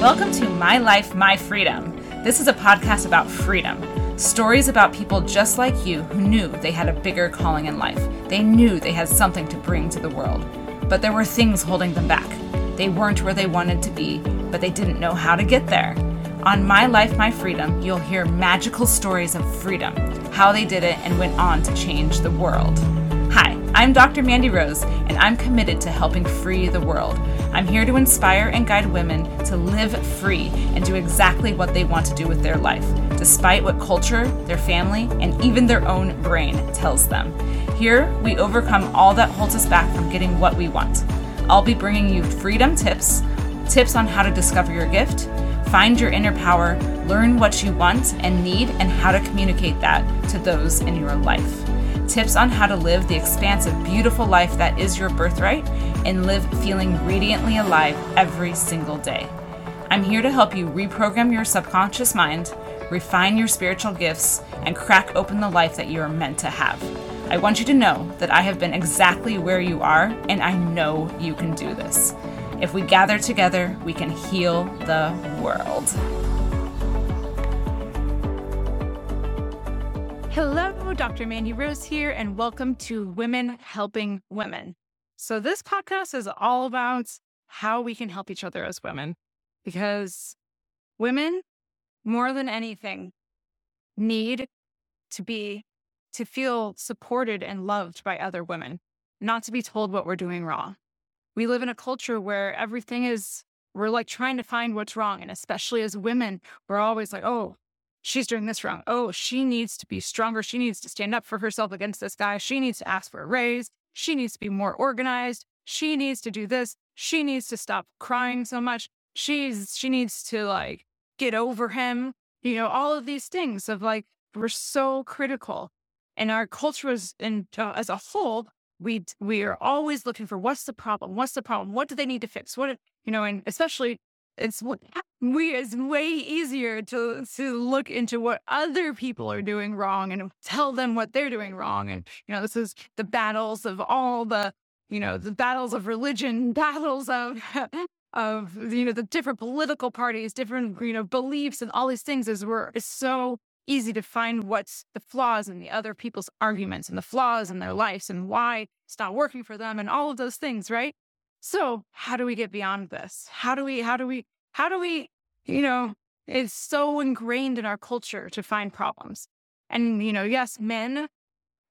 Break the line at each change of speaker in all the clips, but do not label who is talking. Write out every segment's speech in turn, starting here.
Welcome to My Life, My Freedom. This is a podcast about freedom. Stories about people just like you who knew they had a bigger calling in life. They knew they had something to bring to the world. But there were things holding them back. They weren't where they wanted to be, but they didn't know how to get there. On My Life, My Freedom, you'll hear magical stories of freedom, how they did it, and went on to change the world. Hi, I'm Dr. Mandi Rose, and I'm committed to helping free the world. I'm here to inspire and guide women to live free and do exactly what they want to do with their life, despite what culture, their family, and even their own brain tells them. Here, we overcome all that holds us back from getting what we want. I'll be bringing you freedom tips, tips on how to discover your gift, find your inner power, learn what you want and need, and how to communicate that to those in your life tips on how to live the expansive, beautiful life that is your birthright and live feeling radiantly alive every single day. I'm here to help you reprogram your subconscious mind, refine your spiritual gifts, and crack open the life that you are meant to have. I want you to know that I have been exactly where you are, and I know you can do this. If we gather together, we can heal the world. Hello, Dr. Mandi Rose here, and welcome to Women Helping Women. So, this podcast is all about how we can help each other as women because women, more than anything, need to be, to feel supported and loved by other women, not to be told what we're doing wrong. We live in a culture where everything is, we're like trying to find what's wrong. And especially as women, we're always like, oh, she's doing this wrong. Oh, she needs to be stronger. She needs to stand up for herself against this guy. She needs to ask for a raise. She needs to be more organized. She needs to do this. She needs to stop crying so much. She's she needs to like get over him. You know, all of these things of like we're so critical. And our culture is in uh, as a whole, we we are always looking for what's the problem? What's the problem? What do they need to fix? What you know, and especially it's we it's way easier to to look into what other people are doing wrong and tell them what they're doing wrong and you know this is the battles of all the you know the battles of religion battles of of you know the different political parties different you know beliefs and all these things is where it's so easy to find what's the flaws in the other people's arguments and the flaws in their lives and why it's not working for them and all of those things right so how do we get beyond this? How do we, how do we, how do we, you know, it's so ingrained in our culture to find problems. And, you know, yes, men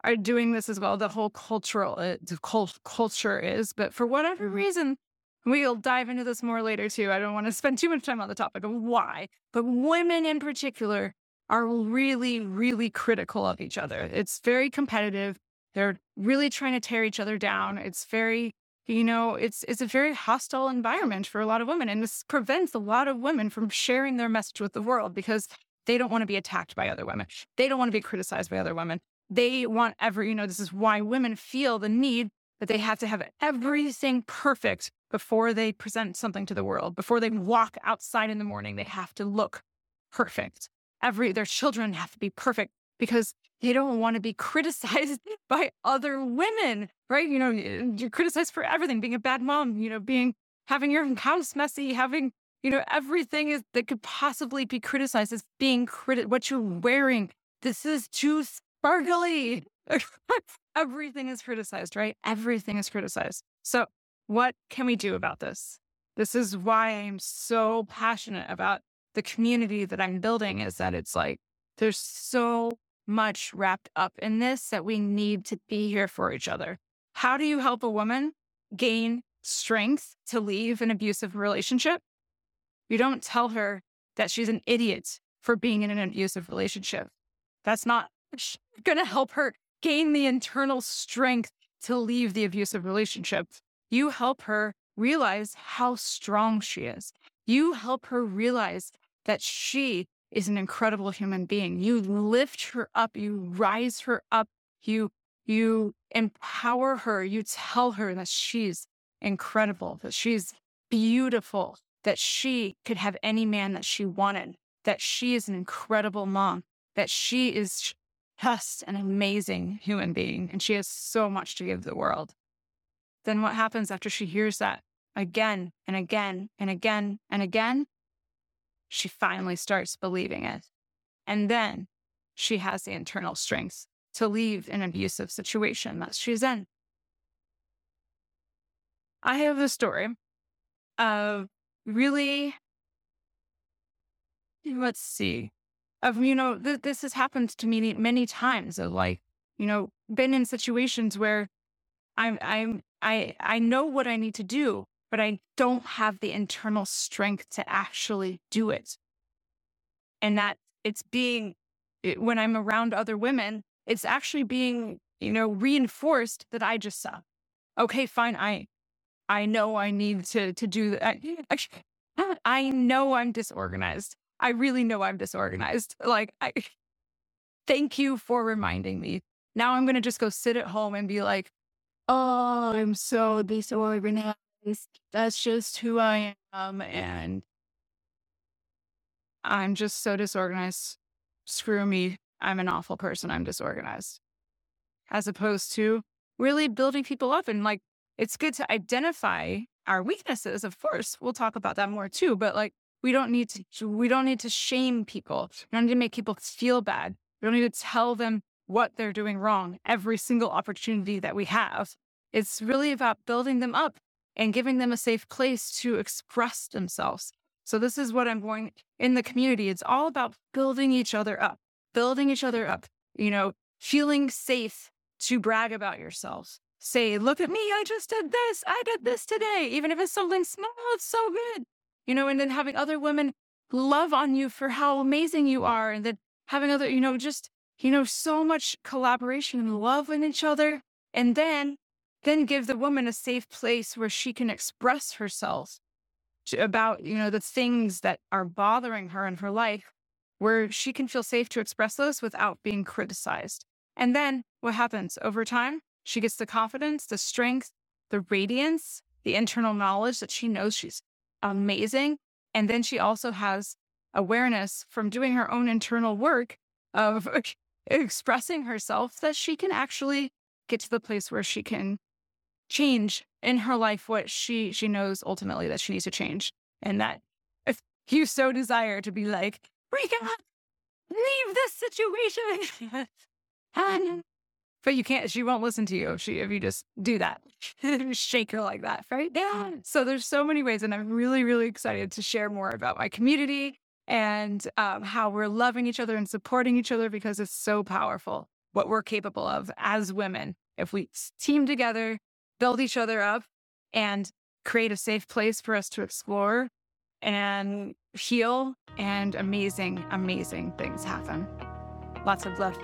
are doing this as well. The whole cultural uh, the cult- culture is, but for whatever mm-hmm. reason, we'll dive into this more later too. I don't want to spend too much time on the topic of why, but women in particular are really, really critical of each other. It's very competitive. They're really trying to tear each other down. It's very you know, it's it's a very hostile environment for a lot of women. And this prevents a lot of women from sharing their message with the world because they don't want to be attacked by other women. They don't want to be criticized by other women. They want every, you know, this is why women feel the need that they have to have everything perfect before they present something to the world. Before they walk outside in the morning, they have to look perfect. Every their children have to be perfect because they don't want to be criticized by other women, right? You know, you're criticized for everything, being a bad mom, you know, being having your house messy, having, you know, everything is that could possibly be criticized as being crit what you're wearing. This is too sparkly. everything is criticized, right? Everything is criticized. So what can we do about this? This is why I'm so passionate about the community that I'm building is that it's like there's so much wrapped up in this that we need to be here for each other. How do you help a woman gain strength to leave an abusive relationship? You don't tell her that she's an idiot for being in an abusive relationship. That's not going to help her gain the internal strength to leave the abusive relationship. You help her realize how strong she is. You help her realize that she is an incredible human being. You lift her up, you rise her up, you you empower her, you tell her that she's incredible, that she's beautiful, that she could have any man that she wanted, that she is an incredible mom, that she is just an amazing human being and she has so much to give the world. Then what happens after she hears that again and again and again and again? She finally starts believing it. And then she has the internal strength to leave an abusive situation that she's in. I have a story of really, let's see, of, you know, th- this has happened to me many times of like, you know, been in situations where I'm, I'm, I, I know what I need to do, but I don't have the internal strength to actually do it. And that it's being, it, when I'm around other women, it's actually being, you know, reinforced that I just suck. Okay, fine. I, I know I need to, to do that. I, I know I'm disorganized. I really know I'm disorganized. Like, I, thank you for reminding me. Now I'm going to just go sit at home and be like, oh, I'm so disorganized. That's just who I am. And I'm just so disorganized. Screw me. I'm an awful person. I'm disorganized. As opposed to really building people up and like, it's good to identify our weaknesses. Of course, we'll talk about that more too. But like, we don't need to, we don't need to shame people. We don't need to make people feel bad. We don't need to tell them what they're doing wrong every single opportunity that we have. It's really about building them up and giving them a safe place to express themselves. So, this is what I'm going in the community. It's all about building each other up, building each other up, you know, feeling safe to brag about yourselves. Say, look at me, I just did this, I did this today. Even if it's something small, it's so good. You know, and then having other women love on you for how amazing you are. And then having other, you know, just, you know, so much collaboration and love in each other. And then then give the woman a safe place where she can express herself about you know the things that are bothering her in her life where she can feel safe to express those without being criticized. And then what happens? Over time she gets the confidence the strength the radiance the internal knowledge that she knows she's amazing. And then she also has awareness from doing her own internal work of expressing herself that she can actually get to the place where she can change in her life what she she knows ultimately that she needs to change. And that if you so desire to be like break up leave this situation. And, but you can't she won't listen to you if she if you just do that. Shake her like that right? Yeah. So there's so many ways and i'm really really excited to share more about my community and um, how we're loving each other and supporting each other because it's so powerful what we're capable of as women if we team together build each other up and create a safe place for us to explore and heal and amazing, amazing things happen. Lots of love.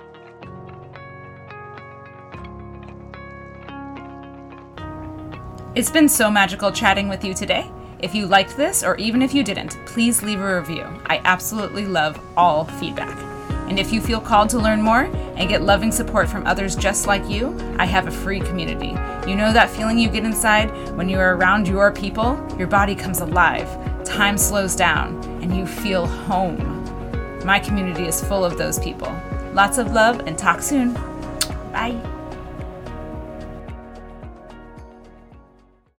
It's been so magical chatting with you today. If you liked this, or even if you didn't, please leave a review. I absolutely love all feedback. And if you feel called to learn more and get loving support from others just like you, I have a free community. You know that feeling you get inside when you are around your people? Your body comes alive, time slows down, and you feel home. My community is full of those people. Lots of love and talk soon. Bye.